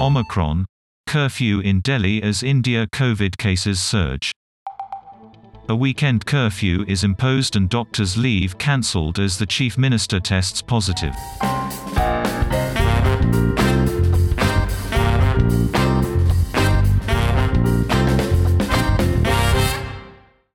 Omicron, curfew in Delhi as India COVID cases surge. A weekend curfew is imposed and doctors' leave cancelled as the chief minister tests positive.